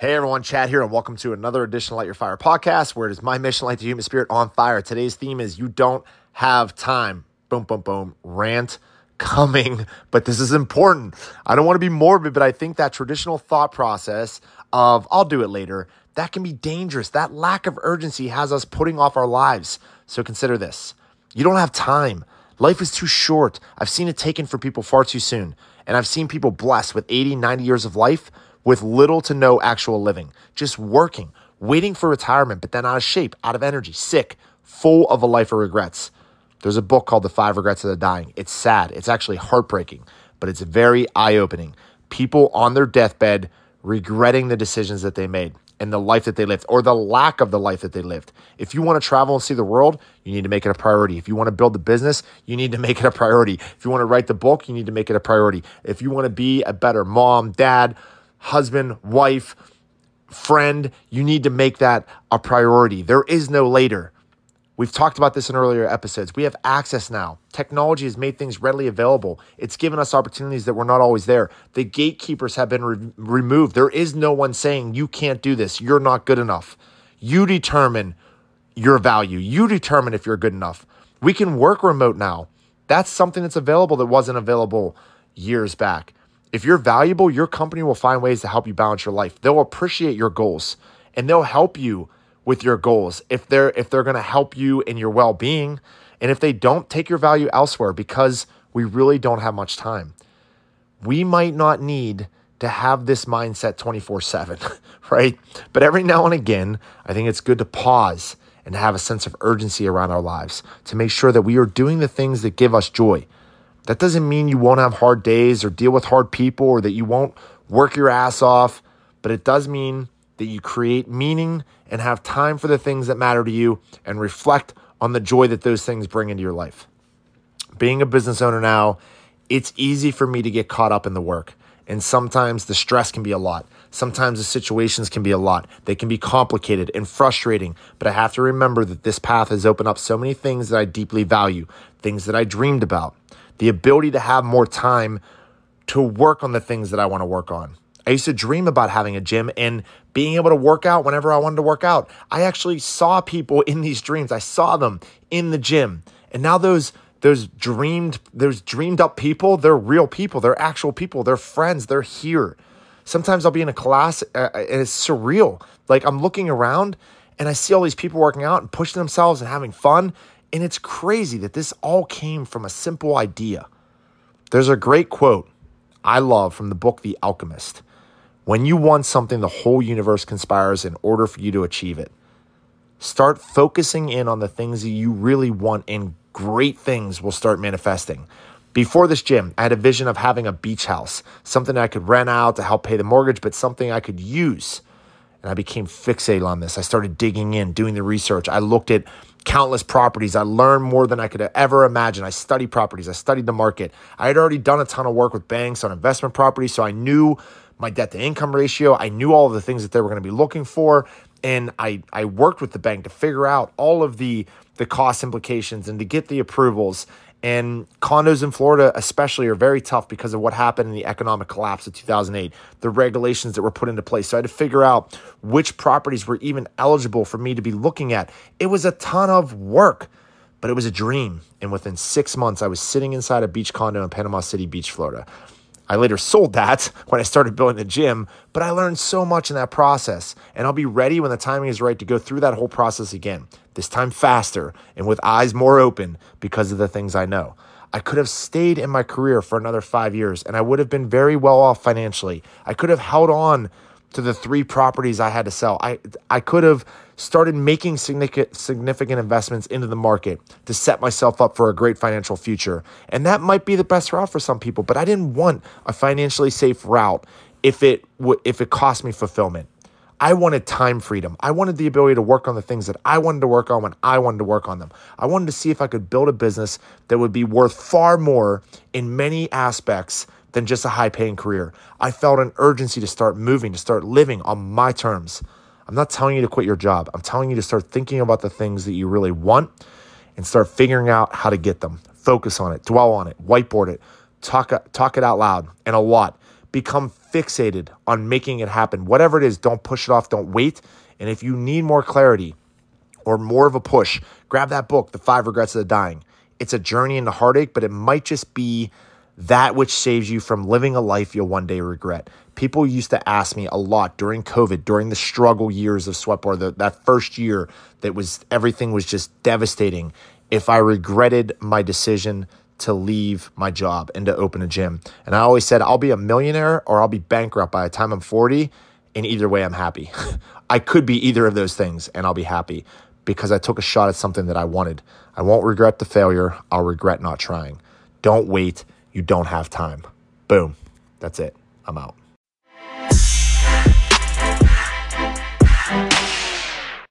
Hey everyone, Chad here, and welcome to another edition of Light Your Fire podcast, where it is my mission, light the human spirit on fire. Today's theme is you don't have time. Boom, boom, boom. Rant coming, but this is important. I don't want to be morbid, but I think that traditional thought process of I'll do it later, that can be dangerous. That lack of urgency has us putting off our lives. So consider this. You don't have time. Life is too short. I've seen it taken from people far too soon. And I've seen people blessed with 80, 90 years of life with little to no actual living, just working, waiting for retirement, but then out of shape, out of energy, sick, full of a life of regrets. There's a book called The Five Regrets of the Dying. It's sad. It's actually heartbreaking, but it's very eye opening. People on their deathbed regretting the decisions that they made and the life that they lived or the lack of the life that they lived. If you want to travel and see the world, you need to make it a priority. If you want to build a business, you need to make it a priority. If you want to write the book, you need to make it a priority. If you want to be a better mom, dad, husband, wife, friend, you need to make that a priority. There is no later. We've talked about this in earlier episodes. We have access now. Technology has made things readily available. It's given us opportunities that were not always there. The gatekeepers have been re- removed. There is no one saying, you can't do this. You're not good enough. You determine your value. You determine if you're good enough. We can work remote now. That's something that's available that wasn't available years back. If you're valuable, your company will find ways to help you balance your life. They'll appreciate your goals and they'll help you with your goals. If they're if they're going to help you in your well-being, and if they don't, take your value elsewhere because we really don't have much time. We might not need to have this mindset 24/7, right? But every now and again, I think it's good to pause and have a sense of urgency around our lives to make sure that we are doing the things that give us joy that doesn't mean you won't have hard days or deal with hard people or that you won't work your ass off, but it does mean that you create meaning and have time for the things that matter to you and reflect on the joy that those things bring into your life. Being a business owner now, it's easy for me to get caught up in the work. And sometimes the stress can be a lot. Sometimes the situations can be a lot. They can be complicated and frustrating. But I have to remember that this path has opened up so many things that I deeply value, things that I dreamed about the ability to have more time to work on the things that I want to work on. I used to dream about having a gym and being able to work out whenever I wanted to work out. I actually saw people in these dreams. I saw them in the gym. And now those those dreamed those dreamed up people, they're real people. They're actual people. They're friends. They're here. Sometimes I'll be in a class uh, and it's surreal. Like I'm looking around and I see all these people working out and pushing themselves and having fun and it's crazy that this all came from a simple idea. There's a great quote I love from the book The Alchemist. When you want something, the whole universe conspires in order for you to achieve it. Start focusing in on the things that you really want, and great things will start manifesting. Before this gym, I had a vision of having a beach house, something I could rent out to help pay the mortgage, but something I could use. And I became fixated on this. I started digging in, doing the research. I looked at countless properties. I learned more than I could ever imagine. I studied properties, I studied the market. I had already done a ton of work with banks on investment properties, so I knew my debt to income ratio. I knew all of the things that they were going to be looking for. And I, I worked with the bank to figure out all of the, the cost implications and to get the approvals. And condos in Florida, especially, are very tough because of what happened in the economic collapse of 2008, the regulations that were put into place. So I had to figure out which properties were even eligible for me to be looking at. It was a ton of work, but it was a dream. And within six months, I was sitting inside a beach condo in Panama City Beach, Florida. I later sold that when I started building the gym, but I learned so much in that process. And I'll be ready when the timing is right to go through that whole process again, this time faster and with eyes more open because of the things I know. I could have stayed in my career for another five years and I would have been very well off financially. I could have held on to the three properties I had to sell. I, I could have started making significant, investments into the market to set myself up for a great financial future. And that might be the best route for some people, but I didn't want a financially safe route if it w- if it cost me fulfillment. I wanted time freedom. I wanted the ability to work on the things that I wanted to work on when I wanted to work on them. I wanted to see if I could build a business that would be worth far more in many aspects than just a high paying career. I felt an urgency to start moving, to start living on my terms. I'm not telling you to quit your job. I'm telling you to start thinking about the things that you really want and start figuring out how to get them. Focus on it, dwell on it, whiteboard it, talk, talk it out loud and a lot. become fixated on making it happen. Whatever it is, don't push it off, don't wait. And if you need more clarity or more of a push, grab that book, The Five Regrets of the Dying. It's a journey into heartache, but it might just be that which saves you from living a life you'll one day regret. People used to ask me a lot during COVID, during the struggle years of Sweatbar, that first year that was everything was just devastating. If I regretted my decision to leave my job and to open a gym. And I always said, I'll be a millionaire or I'll be bankrupt by the time I'm 40. And either way, I'm happy. I could be either of those things and I'll be happy because I took a shot at something that I wanted. I won't regret the failure. I'll regret not trying. Don't wait. You don't have time. Boom. That's it. I'm out.